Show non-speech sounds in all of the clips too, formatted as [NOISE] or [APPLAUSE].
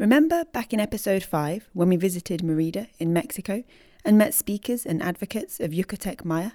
Remember back in episode 5 when we visited Merida in Mexico and met speakers and advocates of Yucatec Maya?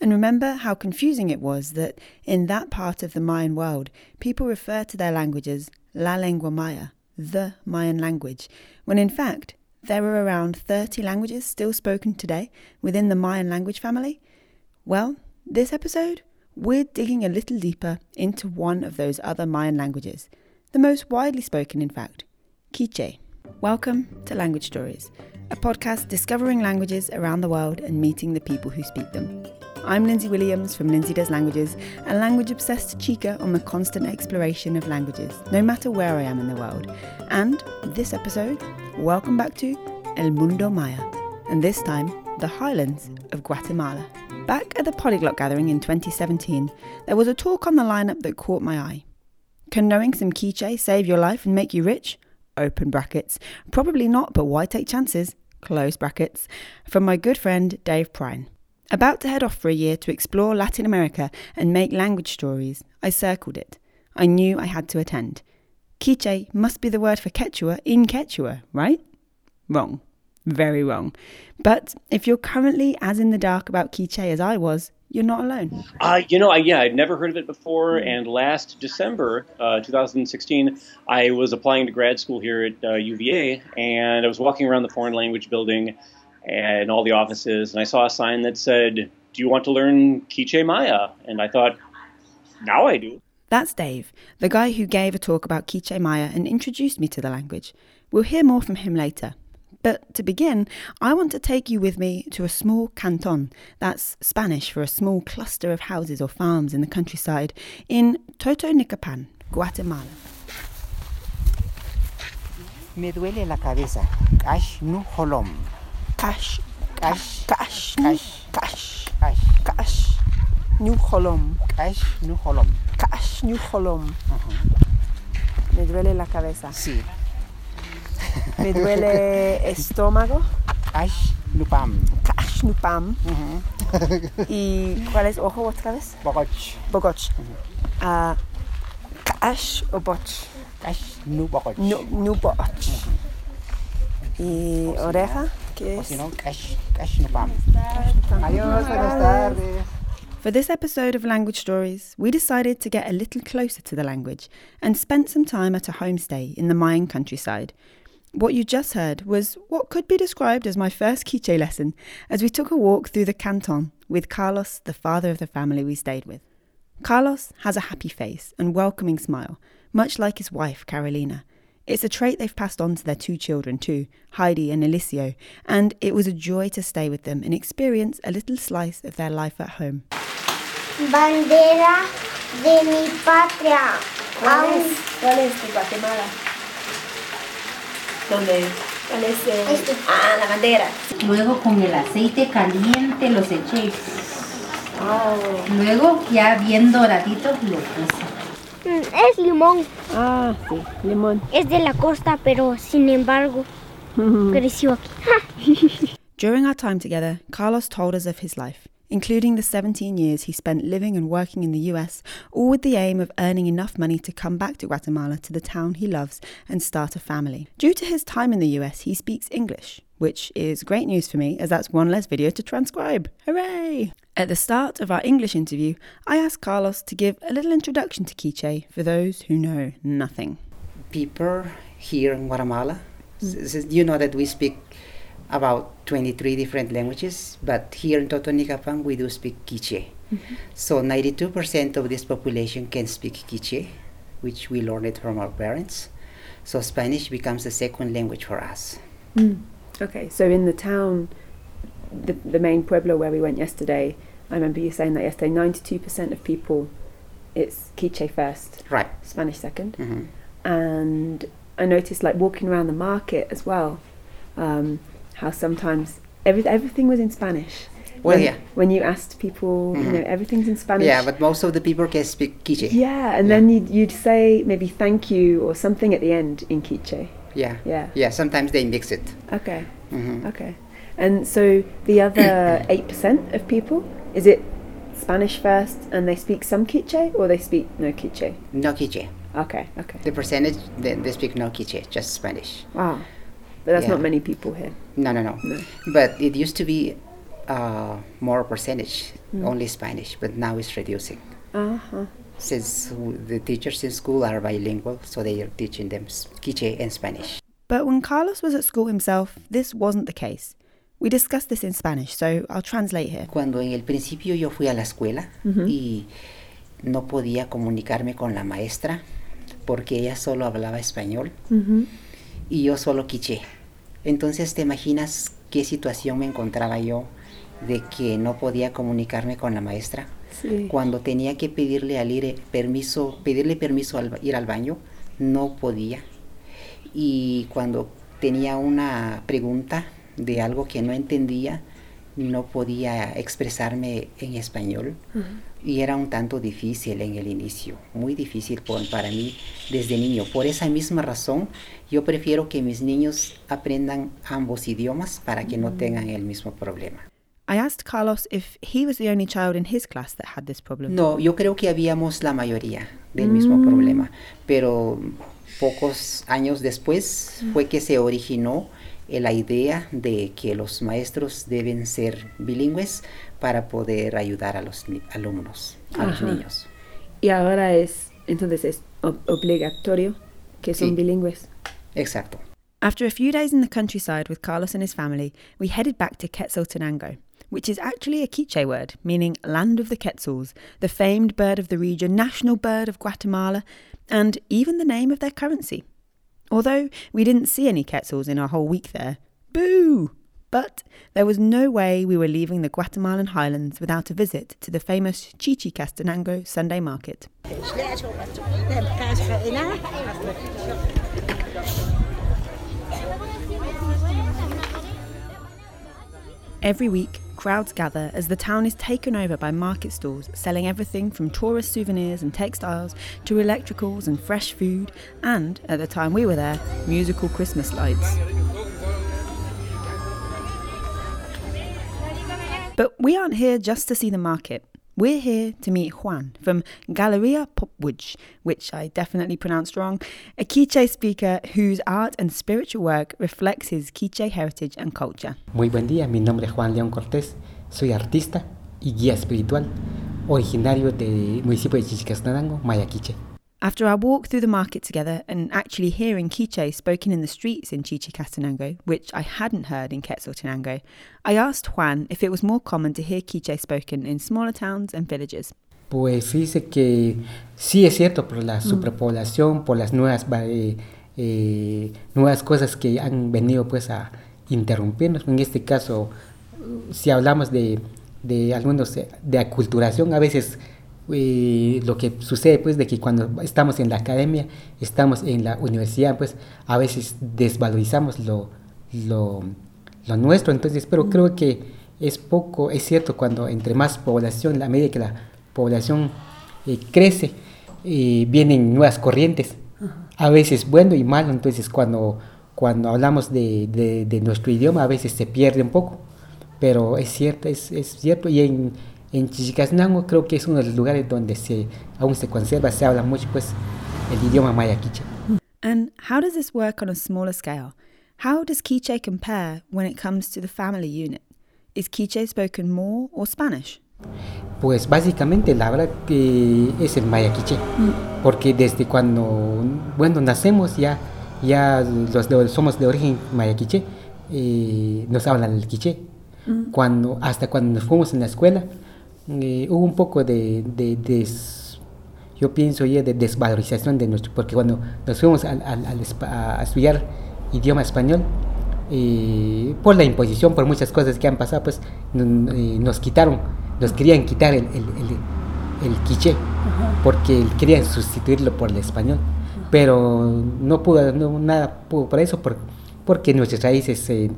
And remember how confusing it was that in that part of the Mayan world, people refer to their languages La Lengua Maya, the Mayan language, when in fact there are around 30 languages still spoken today within the Mayan language family? Well, this episode, we're digging a little deeper into one of those other Mayan languages, the most widely spoken, in fact, Quiche. Welcome to Language Stories, a podcast discovering languages around the world and meeting the people who speak them. I'm Lindsay Williams from Lindsay Does Languages, a language obsessed chica on the constant exploration of languages, no matter where I am in the world. And this episode, welcome back to El Mundo Maya, and this time, the highlands of Guatemala. Back at the Polyglot Gathering in 2017, there was a talk on the lineup that caught my eye. Can knowing some quiche save your life and make you rich? Open brackets. Probably not, but why take chances? Close brackets. From my good friend Dave Prine. About to head off for a year to explore Latin America and make language stories, I circled it. I knew I had to attend. Quiche must be the word for Quechua in Quechua, right? Wrong. Very wrong. But if you're currently as in the dark about Quiche as I was, you're not alone. Uh, you know, I, yeah, I'd never heard of it before. And last December, uh, 2016, I was applying to grad school here at uh, UVA, and I was walking around the foreign language building and all the offices, and I saw a sign that said, "Do you want to learn Quiche Maya?" And I thought, now I do. That's Dave, the guy who gave a talk about Quiche Maya and introduced me to the language. We'll hear more from him later. But to begin, I want to take you with me to a small canton, that's Spanish for a small cluster of houses or farms in the countryside, in Totonicapan, Guatemala. Me duele la cabeza. Cash nu holom. Cash, Cash. cash, Cash. cash, Cash. cash, new holom, Cash nu holom. cash, new holom. Uh-huh. Me duele la cabeza. Sí. Me duele [LAUGHS] estómago. Cash nu pam. Cash, nu pam. Uh-huh. ¿Y cuál es ojo otra vez? Bogoch. Bogoch. Uh-huh. Ah, cash o boch. Cash nu bogoch. Uh-huh. No, no boch. ¿Y oreja? ¿Qué es? si no, cash. Cash nu. Adiós, buenas tardes. For this episode of Language Stories, we decided to get a little closer to the language and spent some time at a homestay in the Mayan countryside. What you just heard was what could be described as my first Quiche lesson as we took a walk through the canton with Carlos, the father of the family we stayed with. Carlos has a happy face and welcoming smile, much like his wife, Carolina. It's a trait they've passed on to their two children too, Heidi and Elicio, and it was a joy to stay with them and experience a little slice of their life at home. Bandera de mi patria. Aún ¿Cuál es tu Guatemala? ¿Dónde? ¿Cuál es? eh? Este. Ah, la bandera. Luego con el aceite caliente los eché. Oh. Luego ya bien doraditos lo puse. mm, es limón. Ah, sí, limón. Es de la costa, pero sin embargo creció aquí. [LAUGHS] During our time together, Carlos told us of his life, including the 17 years he spent living and working in the US, all with the aim of earning enough money to come back to Guatemala to the town he loves and start a family. Due to his time in the US, he speaks English, which is great news for me as that's one less video to transcribe. Hooray! At the start of our English interview, I asked Carlos to give a little introduction to Quiche for those who know nothing. People here in Guatemala, you know that we speak about 23 different languages, but here in Totonicapan we do speak Quiche. So 92% of this population can speak Quiche, which we learned it from our parents. So Spanish becomes a second language for us. Okay, so in the town, the, the main pueblo where we went yesterday, I remember you saying that yesterday, 92% of people, it's Quiche first, Right. Spanish second. hmm And I noticed, like, walking around the market as well, um, how sometimes every, everything was in Spanish. Well, when, yeah. When you asked people, you Mhm. know, everything's in Spanish. Yeah, but most of the people can speak Quiche. Yeah, and Yeah. then you'd, you'd say maybe thank you or something at the end in Quiche. Yeah. Yeah. Yeah, sometimes they mix it. Okay. hmm Okay. And so the other [COUGHS] 8% of people, is it Spanish first and they speak some Quiche or they speak no Quiche? No Quiche. Okay, okay. The percentage, they, they speak no Quiche, just Spanish. Wow. But that's Yeah. not many people here. No, no, no. No. But it used to be uh, more percentage, Mm. only Spanish, but now it's reducing. Uh-huh. Since w- the teachers in school are bilingual, so they are teaching them s- Quiche and Spanish. But when Carlos was at school himself, this wasn't the case. We discussed this in Spanish, so I'll translate here. Cuando en el principio yo fui a la escuela y no podía comunicarme con la maestra porque ella solo hablaba español y yo solo quiché. Entonces te imaginas qué situación me encontraba yo de que no podía comunicarme con la maestra Sí. cuando tenía que pedirle al ir permiso, pedirle permiso al ir al baño, no podía. Y cuando tenía una pregunta de algo que no entendía, no podía expresarme en español. Y era un tanto difícil en el inicio, muy difícil por- para mí desde niño. Por esa misma razón, yo prefiero que mis niños aprendan ambos idiomas para que no tengan el mismo problema. I asked Carlos if he was the only child in his class that had this problem. No, yo creo que habíamos la mayoría del mismo problema, pero pocos años después fue que se originó la idea de que los maestros deben ser bilingües para poder ayudar a los alumnos, a los niños. Y ahora es, entonces es ob- obligatorio que son Sí. bilingües. Exacto. After a few days in the countryside with Carlos and his family, we headed back to Quetzaltenango, which is actually a Quiche word meaning land of the Quetzals, the famed bird of the region, national bird of Guatemala, and even the name of their currency. Although we didn't see any Quetzals in our whole week there, boo! But there was no way we were leaving the Guatemalan highlands without a visit to the famous Chichicastenango Sunday market. Every week, crowds gather as the town is taken over by market stalls selling everything from tourist souvenirs and textiles to electricals and fresh food, and, at the time we were there, musical Christmas lights. But we aren't here just to see the market. We're here to meet Juan from Galeria Pop Wuj, which I definitely pronounced wrong, a Quiche speaker whose art and spiritual work reflects his Quiche heritage and culture. Muy buen día, mi nombre es Juan León Cortés, soy artista y guía espiritual, originario del municipio de Chichicastenango, Mayaquiche. After our walk through the market together and actually hearing Quiche spoken in the streets in Chichicastenango, which I hadn't heard in Quetzaltenango, I asked Juan if it was more common to hear Quiche spoken in smaller towns and villages. Pues dice que sí es cierto por la superpoblación, por las nuevas, eh, eh, nuevas cosas que han venido pues a interrumpirnos. En este caso, si hablamos de, de algunos de aculturación, a veces lo que sucede pues de que cuando estamos en la academia, estamos en la universidad, pues a veces desvalorizamos lo, lo, lo nuestro. Entonces, pero creo que es poco, es cierto, cuando entre más población, a medida que la población eh, crece, eh, vienen nuevas corrientes, a veces bueno y malo, entonces cuando, cuando hablamos de, de- de nuestro idioma a veces se pierde un poco, pero es cierto, es, es cierto, y en, en Chichicastenango creo que es uno de los lugares donde se, aún se conserva, se habla mucho pues el idioma maya quiche. And how does this work on a smaller scale? How does Quiche compare when it comes to the family unit? Is Quiche spoken more or Spanish? Pues básicamente la verdad que es el maya quiche, porque desde cuando, bueno, nacemos ya, ya los de- somos de origen maya quiche, eh, nos hablan el quiche. Cuando, hasta cuando nos fuimos en la escuela, eh, hubo un poco de, yo pienso ya de desvalorización de nuestro, porque cuando nos fuimos espa- a estudiar idioma español, eh, por la imposición, por muchas cosas que han pasado, pues eh, nos quitaron, nos querían quitar el, el, el, el quiché, porque querían sustituirlo por el español, pero no pudo, no, nada pudo por eso, por- porque nuestras raíces eh,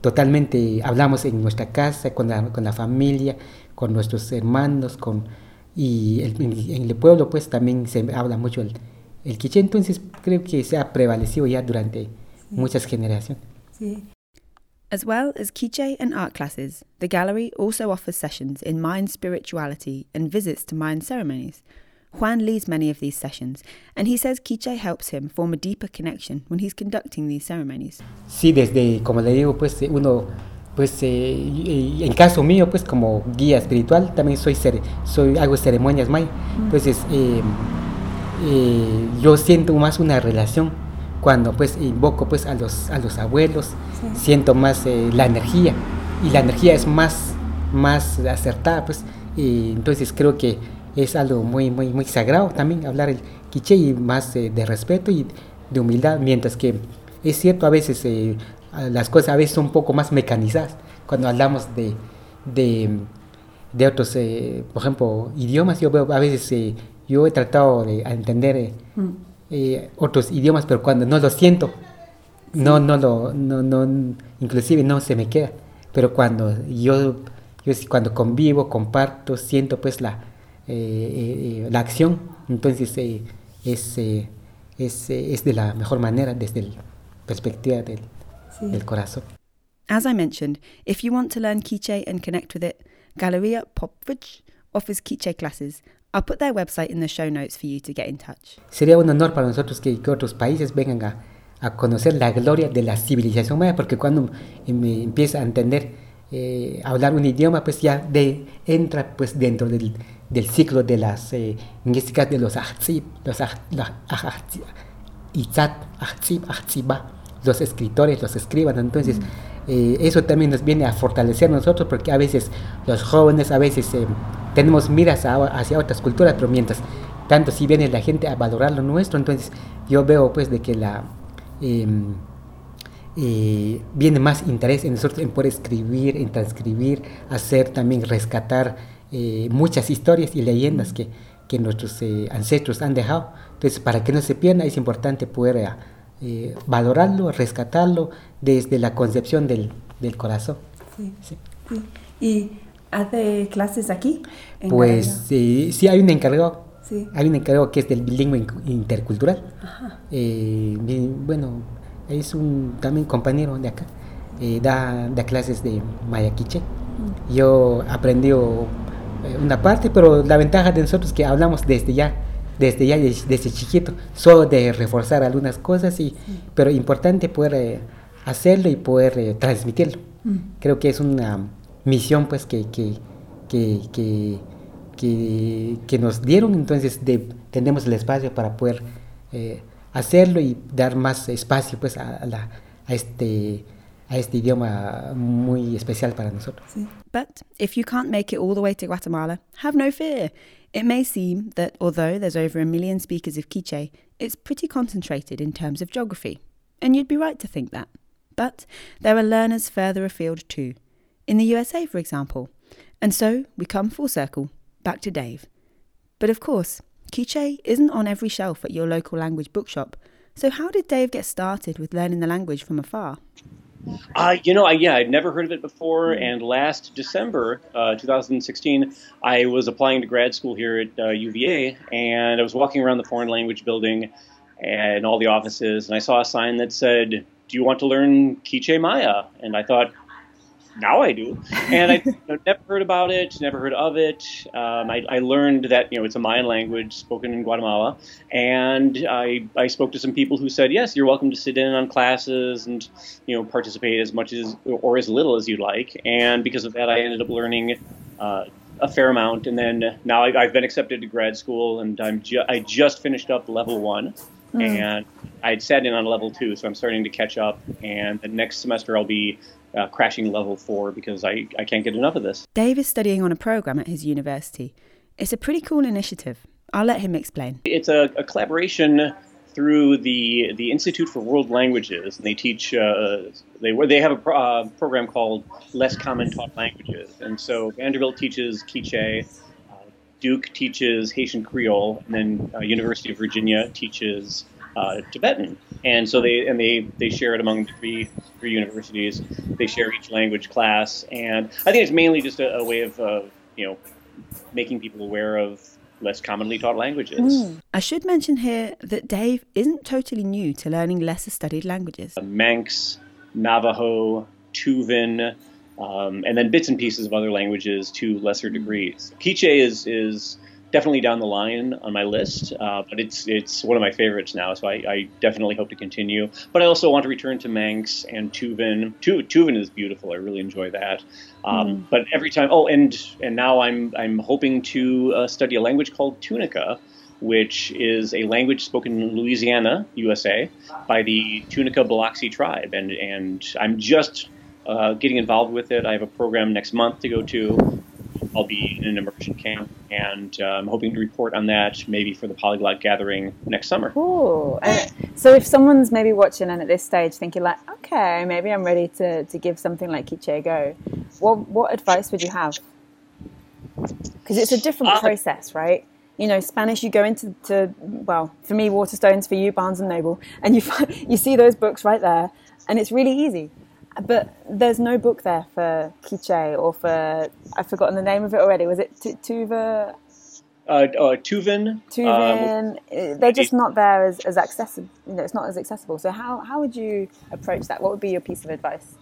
totalmente hablamos en nuestra casa, con la, con la familia, con nuestros hermanos, con y el- en, el pueblo pues también se habla mucho el, el quiché, entonces creo que se ha prevalecido ya durante muchas generaciones. As well as Quiche and art classes, the gallery also offers sessions in Mayan spirituality and visits to Mayan ceremonies. Juan leads many of these sessions, and he says Quiche helps him form a deeper connection when he's conducting these ceremonies. Sí, desde, como le digo, pues uno, pues eh, en caso mío, pues como guía espiritual, también soy, soy hago ceremonias maya. Entonces, eh, eh, yo siento más una relación cuando pues invoco pues a los, a los abuelos, siento más la energía y la energía es más, más acertada pues, y entonces creo que es algo muy, muy, muy sagrado también hablar el quiche y más de respeto y de humildad, mientras que es cierto a veces eh, las cosas a veces son un poco más mecanizadas. Cuando hablamos de, de, otros, eh, por ejemplo, idiomas, yo veo a veces, yo he tratado de entender mm. otros idiomas, pero cuando no lo siento, no, no lo, no, no, inclusive no se me queda, pero cuando yo, yo cuando convivo, comparto, siento pues la, eh, eh, la acción, entonces eh, es, es, es, de la mejor manera desde la perspectiva del, sí. del corazón. As I mentioned, if you want to learn Quiche and connect with it, Galeria Popovich offers Quiche classes. I'll put their website in the show notes for you to get in touch. Sería un honor para nosotros que, que otros países vengan a, a, conocer la gloria de la civilización maya, porque cuando me empieza a entender eh, hablar un idioma, pues ya de, entra pues dentro del, del ciclo de las, eh, en caso de los ahzib, los, los escritores, los escriban, entonces eh, eso también nos viene a fortalecer nosotros porque a veces los jóvenes, a veces eh, tenemos miras hacia otras culturas, pero mientras tanto si viene la gente a valorar lo nuestro, entonces yo veo pues de que la... Em, viene más interés en nosotros en poder escribir, en transcribir, hacer también rescatar eh, muchas historias y leyendas que, que nuestros eh, ancestros han dejado. Entonces, para que no se pierda, es importante poder eh, valorarlo, rescatarlo desde la concepción del, del corazón. Sí, sí. ¿Y hace clases aquí? pues sí, sí, hay un encargado. Hay un encargado que es del bilingüe intercultural. bueno, es un también compañero de acá. da, da clases de mayaquiche. Mm. Yo aprendí eh, una parte, pero la ventaja de nosotros es que hablamos desde ya, desde ya, desde, chiquito, solo de reforzar algunas cosas, y, pero importante poder eh, hacerlo y poder eh, transmitirlo. Mm. Creo que es una misión pues que, que, que, que, nos dieron, entonces tenemos el espacio para poder hacerlo y dar más espacio pues a, la, a este a este idioma muy especial para nosotros. But if you can't make it all the way to Guatemala, have no fear. It may seem that although there's over a million speakers of Quiche, it's pretty concentrated in terms of geography. And you'd be right to think that. But there are learners further afield too, in the USA, for example. And so we come full circle, back to Dave. But of course, Quiche isn't on every shelf at your local language bookshop. So, how did Dave get started with learning the language from afar? Uh, you know, I, yeah, I'd never heard of it before. Hmm. And last December, uh, 2016, I was applying to grad school here at uh, UVA, and I was walking around the foreign language building and all the offices, and I saw a sign that said, "Do you want to learn Quiche Maya?" And I thought, now I do. And I [LAUGHS] you know, never heard about it, never heard of it. Um, I, I, learned that you know it's a Mayan language spoken in Guatemala, and I, I spoke to some people who said, yes, you're welcome to sit in on classes and you know participate as much as or as little as you'd like. And because of that, I ended up learning. Uh, a fair amount, and then now I, have been accepted to grad school, and I'm ju- I just finished up level one, mm. and I'd sat in on level two, so I'm starting to catch up. And the next semester I'll be uh, crashing level four because I, I can't get enough of this. Dave is studying on a program at his university. It's a pretty cool initiative. I'll let him explain. It's a, a collaboration through the the Institute for World Languages, and they teach. Uh, they they have a uh, program called Less Common Taught Languages, and so Vanderbilt teaches Quiche, uh, Duke teaches Haitian Creole, and then uh, University of Virginia teaches uh, Tibetan, and so they and they they share it among the three three universities. They share each language class, and I think it's mainly just a, a way of uh, you know making people aware of less commonly taught languages. Mm. I should mention here that Dave isn't totally new to learning lesser studied languages. Uh, Manx, Navajo, Tuvan, um, and then bits and pieces of other languages to lesser degrees. Quiche is is definitely down the line on my list, uh, but it's it's one of my favorites now. So I, I, definitely hope to continue. But I also want to return to Manx and Tuvan. Tu, Tuvan is beautiful. I really enjoy that. Um, mm. But every time, oh, and and now I'm I'm hoping to uh, study a language called Tunica, which is a language spoken in Louisiana, USA, by the Tunica Biloxi tribe, and and I'm just uh, getting involved with it. I have a program next month to go to. I'll be in an immersion camp, and uh, I'm hoping to report on that maybe for the Polyglot Gathering next summer. Cool. so if someone's maybe watching and at this stage thinking like, okay, maybe I'm ready to, to give something like Quiche a go, what what advice would you have? Because it's a different uh, process, right? you know, Spanish, you go into, to, well, for me, Waterstones, for you, Barnes and Noble, and you, [LAUGHS] find, you see those books right there, and it's really easy but there's no book there for Quiche or for I've forgotten the name of it already. Was it Tuva? Uh, uh, Tuvan. Tuvan. Um, they're just not there as, as accessible. You know, it's not as accessible. So how how would you approach that? What would be your piece of advice?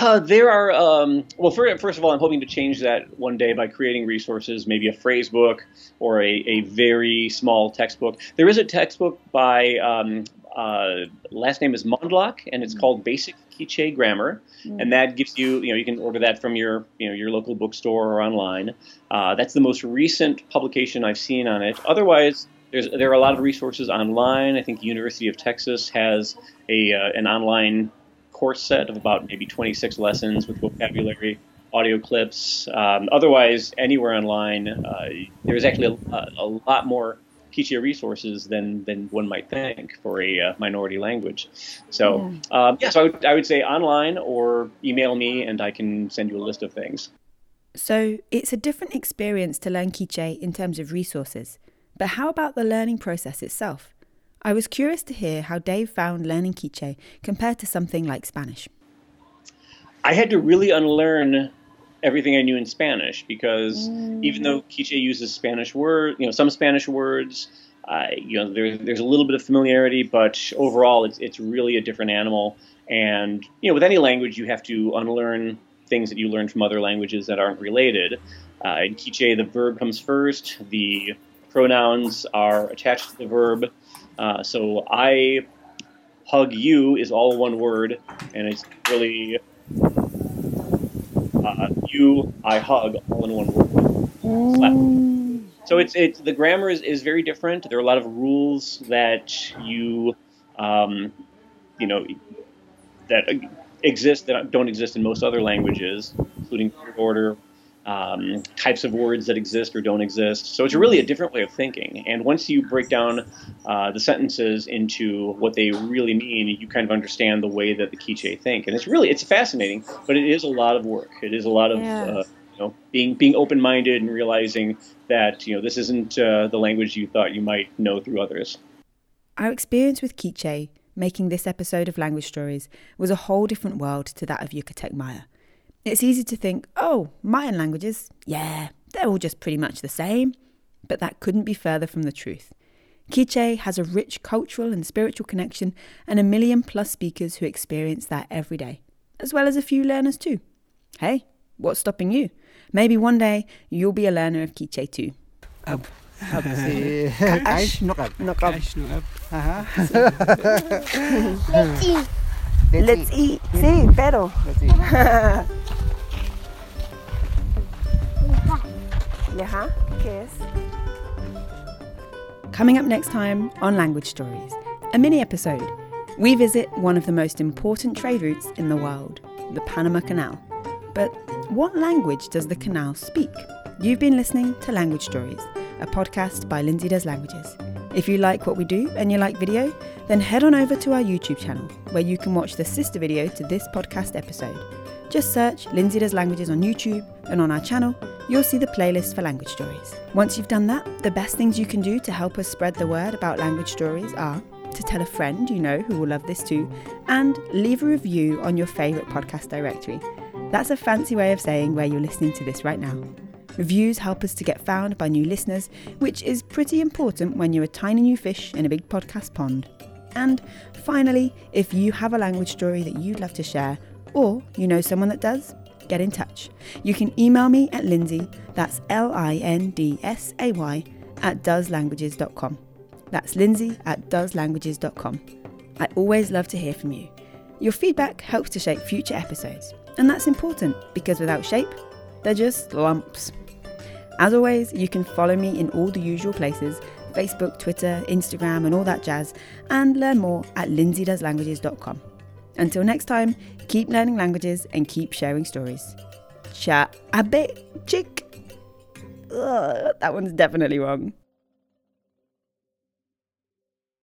Uh, there are um, well, for, first of all, I'm hoping to change that one day by creating resources, maybe a phrase book or a, a very small textbook. There is a textbook by um, uh, last name is Mondloch, and it's mm. called Basic Quiche Grammar, mm. and that gives you, you know, you can order that from your, you know, your local bookstore or online. Uh, that's the most recent publication I've seen on it. Otherwise, there's, there are a lot of resources online. I think University of Texas has a uh, an online course set of about maybe 26 lessons with vocabulary, audio clips. Um, otherwise, anywhere online, uh, there's actually a, a lot more Quiche resources than than one might think for a uh, minority language. So yeah, um, yeah so I would, I would say online or email me and I can send you a list of things. So it's a different experience to learn Quiche in terms of resources. But how about the learning process itself? I was curious to hear how Dave found learning Quiche compared to something like Spanish. I had to really unlearn everything I knew in Spanish because mm. even though Quiche uses Spanish words, you know, some Spanish words, uh, you know, there, there's a little bit of familiarity, but overall, it's it's really a different animal. And you know, with any language, you have to unlearn things that you learned from other languages that aren't related. Uh, in Quiche, the verb comes first. The pronouns are attached to the verb. Uh, so I hug you is all one word, and it's really uh, you, I hug, all in one word. Mm. So it's it's the grammar is, is very different. There are a lot of rules that you um, you know that exist that don't exist in most other languages, including order, um, types of words that exist or don't exist. So it's really a different way of thinking. And once you break down uh, the sentences into what they really mean, you kind of understand the way that the Quiche think. And it's really it's fascinating, but it is a lot of work. It is a lot of yeah. uh, you know being being open minded and realizing that you know this isn't uh, the language you thought you might know through others. Our experience with Quiche making this episode of Language Stories was a whole different world to that of Yucatec Maya. It's easy to think, oh, Mayan languages, yeah, they're all just pretty much the same. But that couldn't be further from the truth. Quiche has a rich cultural and spiritual connection and a million plus speakers who experience that every day, as well as a few learners too. Hey, what's stopping you? Maybe one day you'll be a learner of Quiche too. Ab. Ab. [LAUGHS] Uh-huh. [LAUGHS] Let's eat. Let's eat. Sí, pero. Let's eat. [LAUGHS] Coming up next time on Language Stories, a mini episode. We visit one of the most important trade routes in the world, the Panama Canal. But what language does the canal speak? You've been listening to Language Stories, a podcast by Lindsay Does Languages. If you like what we do and you like video, then head on over to our YouTube channel where you can watch the sister video to this podcast episode. Just search Lindsay Does Languages on YouTube, and on our channel, you'll see the playlist for language stories. Once you've done that, the best things you can do to help us spread the word about language stories are to tell a friend you know who will love this too, and leave a review on your favourite podcast directory. That's a fancy way of saying where you're listening to this right now. Reviews help us to get found by new listeners, which is pretty important when you're a tiny new fish in a big podcast pond. And finally, if you have a language story that you'd love to share, or you know someone that does, get in touch. You can email me at Lindsay, that's L I N D S A Y, at doeslanguages.com. That's Lindsay at doeslanguages.com. I always love to hear from you. Your feedback helps to shape future episodes, and that's important because without shape, they're just lumps. As always, you can follow me in all the usual places Facebook, Twitter, Instagram, and all that jazz, and learn more at lindsaydoeslanguages.com. Until next time, keep learning languages and keep sharing stories. Cha abe chick. Ugh, that one's definitely wrong.